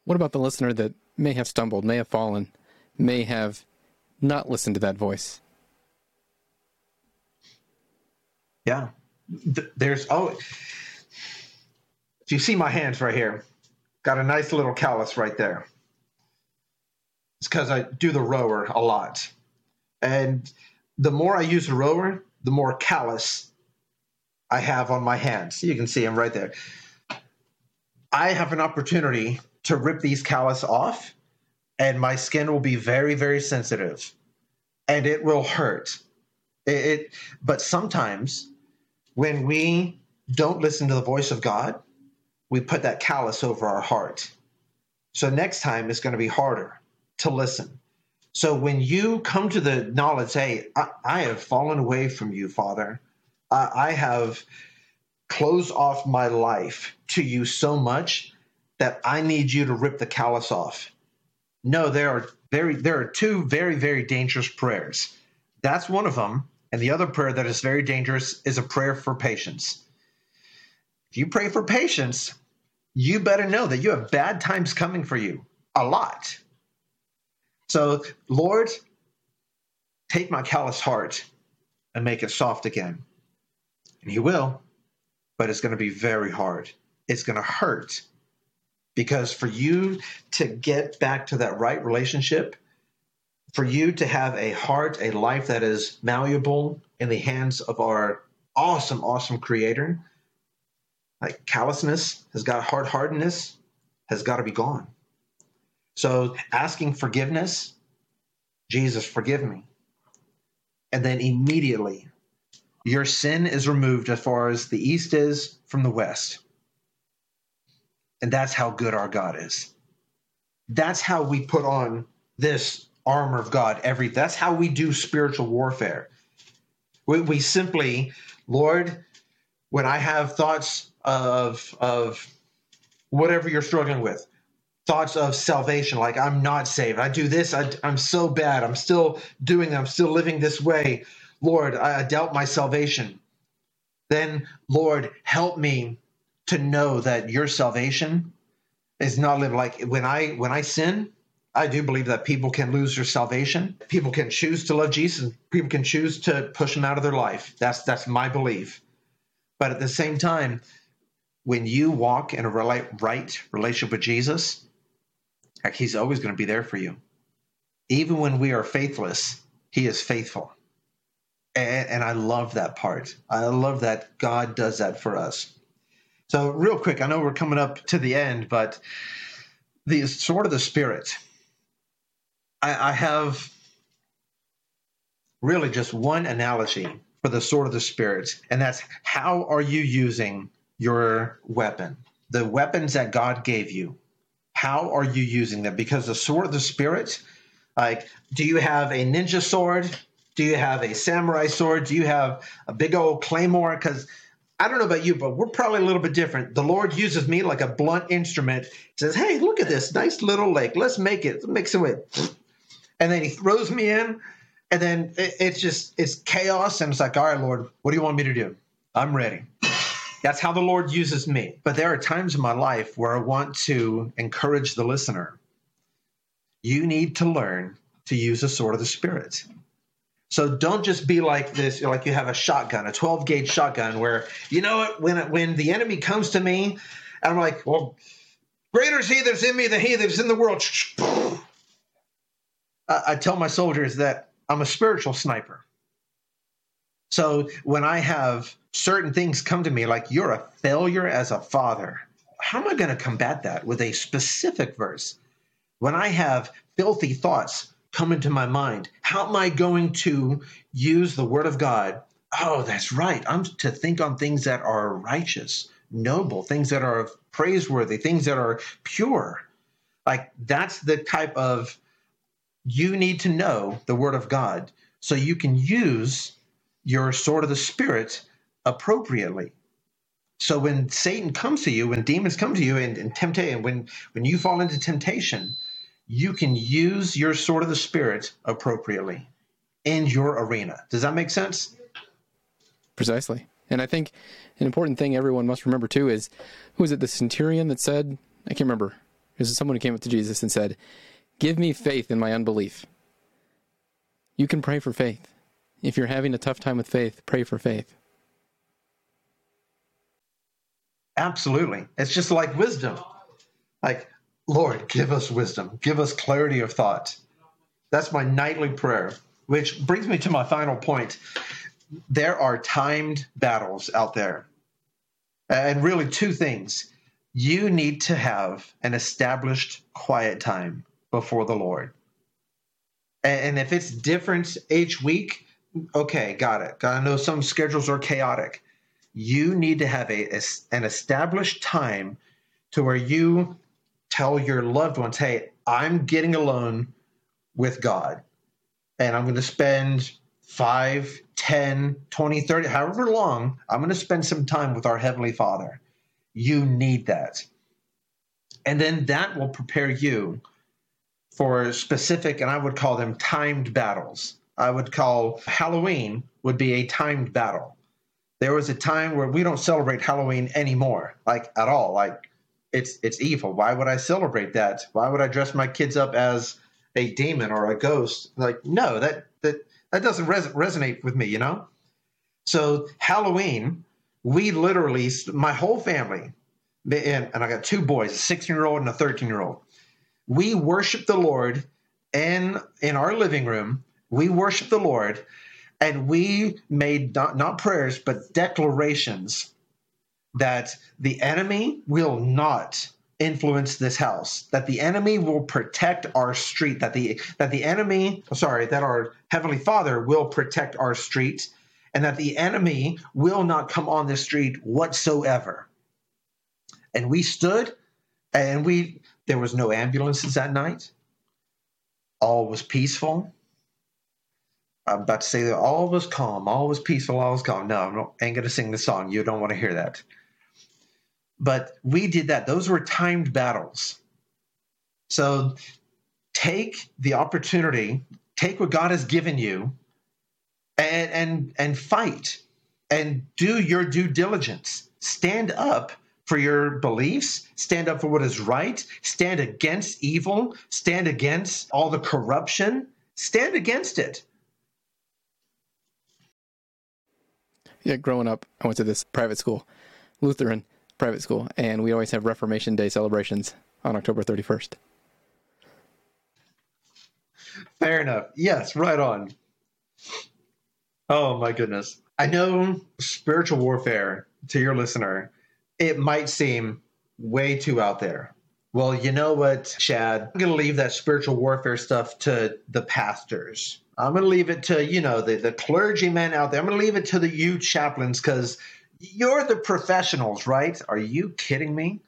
What about the listener that may have stumbled, may have fallen, may have not listened to that voice? Yeah. There's oh if you see my hands right here, got a nice little callus right there. It's because I do the rower a lot. And the more I use the rower, the more callus I have on my hands. You can see them right there. I have an opportunity to rip these callus off, and my skin will be very, very sensitive, and it will hurt. It, it but sometimes when we don't listen to the voice of God, we put that callus over our heart. So next time it's going to be harder to listen. So when you come to the knowledge, hey, I, I have fallen away from you, Father. I, I have closed off my life to you so much that I need you to rip the callus off. No, there are very there are two very very dangerous prayers. That's one of them, and the other prayer that is very dangerous is a prayer for patience. If you pray for patience, you better know that you have bad times coming for you a lot. So, Lord, take my callous heart and make it soft again. And He will, but it's going to be very hard. It's going to hurt because for you to get back to that right relationship, for you to have a heart, a life that is malleable in the hands of our awesome, awesome creator, like callousness has got hard hardness has got to be gone. So asking forgiveness, Jesus, forgive me. And then immediately, your sin is removed as far as the east is from the west. And that's how good our God is. That's how we put on this armor of God every that's how we do spiritual warfare. We, we simply, Lord, when I have thoughts of of whatever you're struggling with, thoughts of salvation, like I'm not saved, I do this, I, am so bad, I'm still doing, I'm still living this way. Lord, I, doubt my salvation. Then, Lord, help me to know that your salvation is not lived like when I when I sin, I do believe that people can lose their salvation. People can choose to love Jesus. People can choose to push him out of their life. That's that's my belief. But at the same time, when you walk in a right relationship with Jesus, he's always going to be there for you. Even when we are faithless, he is faithful. And, and I love that part. I love that God does that for us. So, real quick, I know we're coming up to the end, but the sword of the spirit. I, I have really just one analogy for the sword of the spirit, and that's how are you using your weapon? The weapons that God gave you. How are you using them? Because the sword of the spirit, like, do you have a ninja sword? Do you have a samurai sword? Do you have a big old claymore? Because I don't know about you, but we're probably a little bit different. The Lord uses me like a blunt instrument. Says, "Hey, look at this nice little lake. Let's make it. Let's make some it." And then He throws me in, and then it, it's just it's chaos. And it's like, "All right, Lord, what do you want me to do? I'm ready." That's how the Lord uses me. But there are times in my life where I want to encourage the listener. you need to learn to use the sword of the Spirit. So don't just be like this, like you have a shotgun, a 12 gauge shotgun, where you know what, when when the enemy comes to me, I'm like, well, greater is he that's in me than he that's in the world. I, I tell my soldiers that I'm a spiritual sniper. So when I have certain things come to me, like you're a failure as a father, how am I going to combat that with a specific verse? When I have filthy thoughts come into my mind, how am I going to use the word of God? Oh, that's right. I'm to think on things that are righteous, noble, things that are praiseworthy, things that are pure. Like that's the type of you need to know the word of God so you can use your sword of the spirit appropriately. So when Satan comes to you, when demons come to you and, and temptation, when when you fall into temptation, you can use your sword of the spirit appropriately in your arena. Does that make sense? Precisely. And I think an important thing everyone must remember too is who was it the centurion that said I can't remember. Is it someone who came up to Jesus and said, Give me faith in my unbelief. You can pray for faith. If you're having a tough time with faith, pray for faith. Absolutely. It's just like wisdom. Like, Lord, give us wisdom, give us clarity of thought. That's my nightly prayer, which brings me to my final point. There are timed battles out there. And really, two things. You need to have an established quiet time before the Lord. And if it's different each week, okay, got it. I know some schedules are chaotic. You need to have a, a an established time to where you tell your loved ones, hey, I'm getting alone with God. And I'm going to spend 5, 10, 20, 30, however long, I'm going to spend some time with our Heavenly Father. You need that. And then that will prepare you for specific, and I would call them timed battles. I would call Halloween would be a timed battle. There was a time where we don't celebrate Halloween anymore, like at all. Like it's it's evil. Why would I celebrate that? Why would I dress my kids up as a demon or a ghost? Like no, that that that doesn't res- resonate with me, you know. So Halloween, we literally, my whole family, and, and I got two boys, a 16 year old and a 13 year old we worship the Lord in in our living room. We worship the Lord, and we made not, not prayers but declarations that the enemy will not influence this house that the enemy will protect our street that the that the enemy sorry that our heavenly father will protect our street and that the enemy will not come on the street whatsoever and we stood and we there was no ambulances that night. All was peaceful. I'm about to say that all was calm, all was peaceful, all was calm. No, I'm not, ain't going to sing the song. You don't want to hear that. But we did that. Those were timed battles. So take the opportunity, take what God has given you, and and and fight, and do your due diligence. Stand up for your beliefs, stand up for what is right, stand against evil, stand against all the corruption, stand against it. Yeah, growing up, I went to this private school, Lutheran private school, and we always have Reformation Day celebrations on October 31st. Fair enough. Yes, right on. Oh my goodness. I know spiritual warfare to your listener it might seem way too out there. Well, you know what, Chad? I'm going to leave that spiritual warfare stuff to the pastors. I'm going to leave it to, you know, the, the clergymen out there. I'm going to leave it to the you chaplains because you're the professionals, right? Are you kidding me?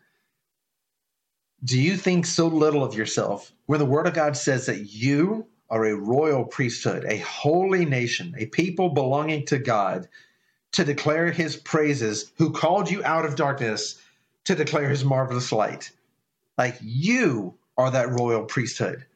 Do you think so little of yourself where the Word of God says that you are a royal priesthood, a holy nation, a people belonging to God, to declare his praises, who called you out of darkness to declare his marvelous light. Like you are that royal priesthood.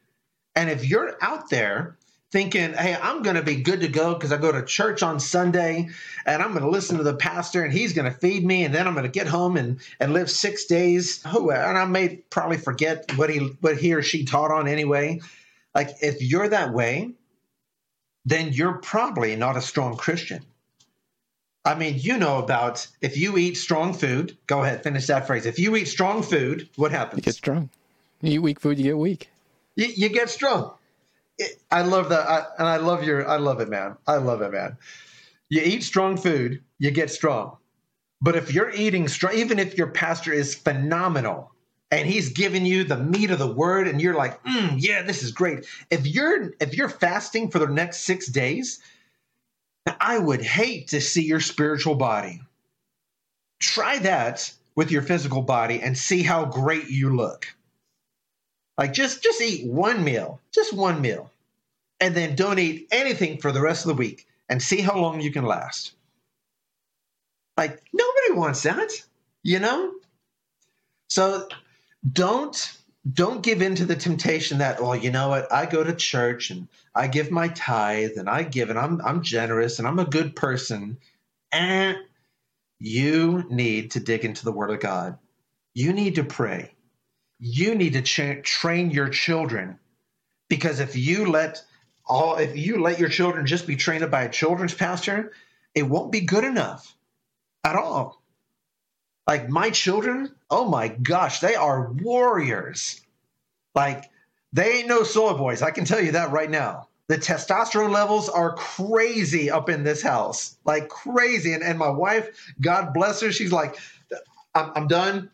And if you're out there thinking, hey, I'm going to be good to go because I go to church on Sunday and I'm going to listen to the pastor and he's going to feed me and then I'm going to get home and, and live six days. And I may probably forget what he what he or she taught on anyway. Like if you're that way, then you're probably not a strong Christian. I mean, you know about if you eat strong food, go ahead, finish that phrase. If you eat strong food, what happens? You get strong. You eat weak food, you get weak. You, you get strong. It, I love that. I, and I love your, I love it, man. I love it, man. You eat strong food, you get strong. But if you're eating strong, even if your pastor is phenomenal and he's giving you the meat of the word and you're like, mm, yeah, this is great. If you're, if you're fasting for the next six days, I would hate to see your spiritual body. Try that with your physical body and see how great you look. Like just just eat one meal, just one meal. And then don't eat anything for the rest of the week and see how long you can last. Like nobody wants that, you know? So don't don't give in to the temptation that, well, you know what, I go to church and I give my tithe and I give and I'm I'm generous and I'm a good person. And you need to dig into the word of God. You need to pray. You need to train your children because if you let all if you let your children just be trained by a children's pastor, it won't be good enough at all. Like my children, oh my gosh, they are warriors. Like they ain't no soy boys. I can tell you that right now. The testosterone levels are crazy up in this house, like crazy. And, and my wife, God bless her, she's like, I'm, I'm done.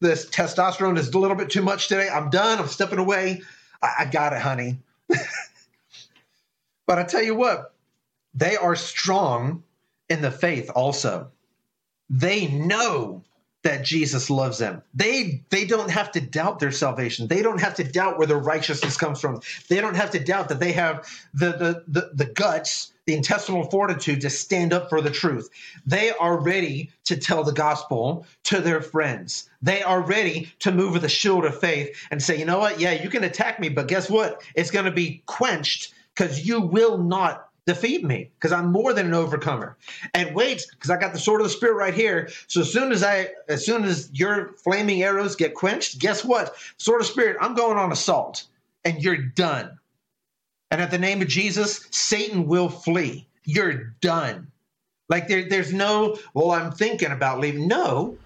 This testosterone is a little bit too much today. I'm done. I'm stepping away. I, I got it, honey. but I tell you what, they are strong in the faith also they know that Jesus loves them. They they don't have to doubt their salvation. They don't have to doubt where their righteousness comes from. They don't have to doubt that they have the the the, the guts, the intestinal fortitude to stand up for the truth. They are ready to tell the gospel to their friends. They are ready to move with a shield of faith and say, "You know what? Yeah, you can attack me, but guess what? It's going to be quenched because you will not defeat me because I'm more than an overcomer. And wait, because I got the sword of the spirit right here. So as soon as I, as soon as your flaming arrows get quenched, guess what? Sword of spirit, I'm going on assault, and you're done. And at the name of Jesus, Satan will flee. You're done. Like there, there's no, well, I'm thinking about leaving. No,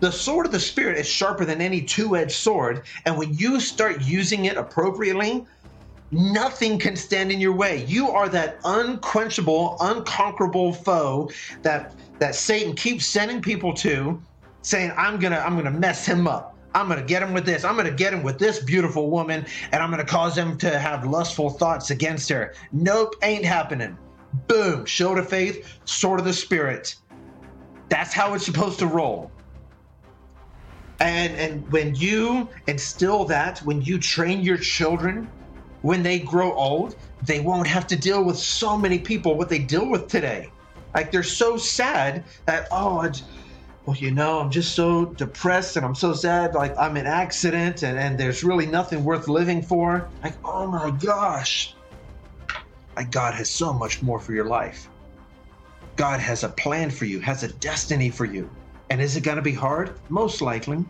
the sword of the spirit is sharper than any two-edged sword, and when you start using it appropriately, Nothing can stand in your way. You are that unquenchable, unconquerable foe that that Satan keeps sending people to, saying, "I'm gonna, I'm gonna mess him up. I'm gonna get him with this. I'm gonna get him with this beautiful woman, and I'm gonna cause him to have lustful thoughts against her." Nope, ain't happening. Boom, shield of faith, sword of the spirit. That's how it's supposed to roll. And and when you instill that, when you train your children when they grow old, they won't have to deal with so many people what they deal with today. Like they're so sad that oh, I, well, you know, I'm just so depressed and I'm so sad. Like I'm an accident and and there's really nothing worth living for. Like oh my gosh, like God has so much more for your life. God has a plan for you, has a destiny for you. And is it going to be hard? Most likely.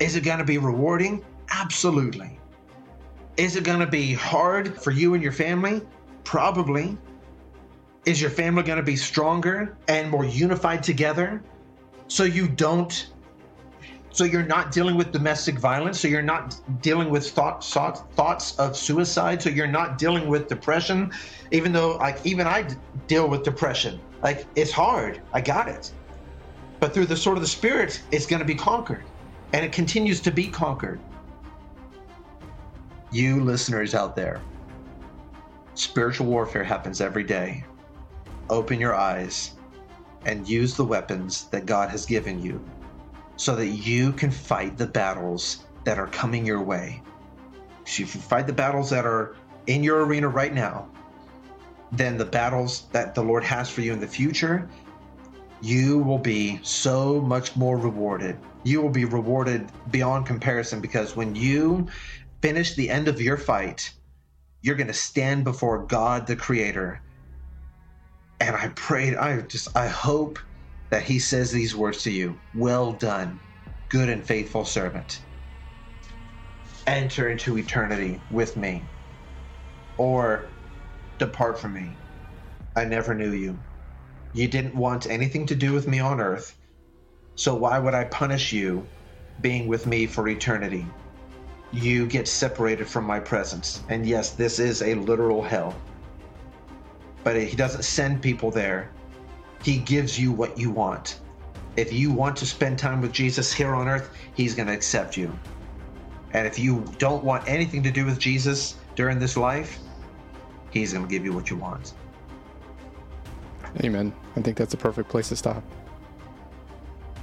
Is it going to be rewarding? Absolutely. Is it going to be hard for you and your family? Probably. Is your family going to be stronger and more unified together? So you don't so you're not dealing with domestic violence so you're not dealing with thought, thought, thoughts of suicide so you're not dealing with depression even though like even i deal with depression. Like it's hard. I got it. But through the sword of the spirit it's going to be conquered. And it continues to be conquered you listeners out there, spiritual warfare happens every day. Open your eyes and use the weapons that God has given you so that you can fight the battles that are coming your way. So if you fight the battles that are in your arena right now, then the battles that the Lord has for you in the future, you will be so much more rewarded. You will be rewarded beyond comparison because when you finish the end of your fight you're going to stand before God the Creator. And I prayed, I just, I hope that He says these words to you Well done, good and faithful servant. Enter into eternity with me, or depart from me. I never knew you. You didn't want anything to do with me on earth, so why would I punish you being with me for eternity? You get separated from my presence. And yes, this is a literal hell. But he doesn't send people there, he gives you what you want. If you want to spend time with Jesus here on earth, he's going to accept you. And if you don't want anything to do with Jesus during this life, he's going to give you what you want. Amen. I think that's a perfect place to stop.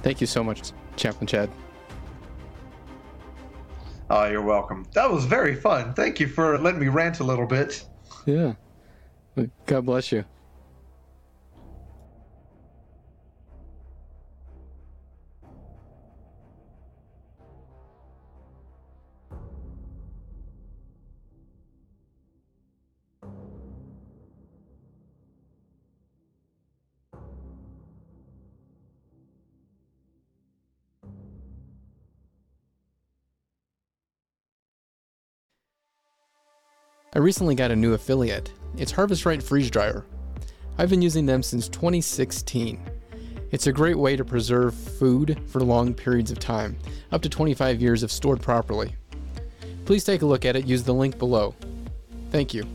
Thank you so much, Chaplain Chad. Oh, you're welcome. That was very fun. Thank you for letting me rant a little bit. Yeah. God bless you. I recently got a new affiliate. It's Harvest Right Freeze Dryer. I've been using them since 2016. It's a great way to preserve food for long periods of time, up to 25 years if stored properly. Please take a look at it, use the link below. Thank you.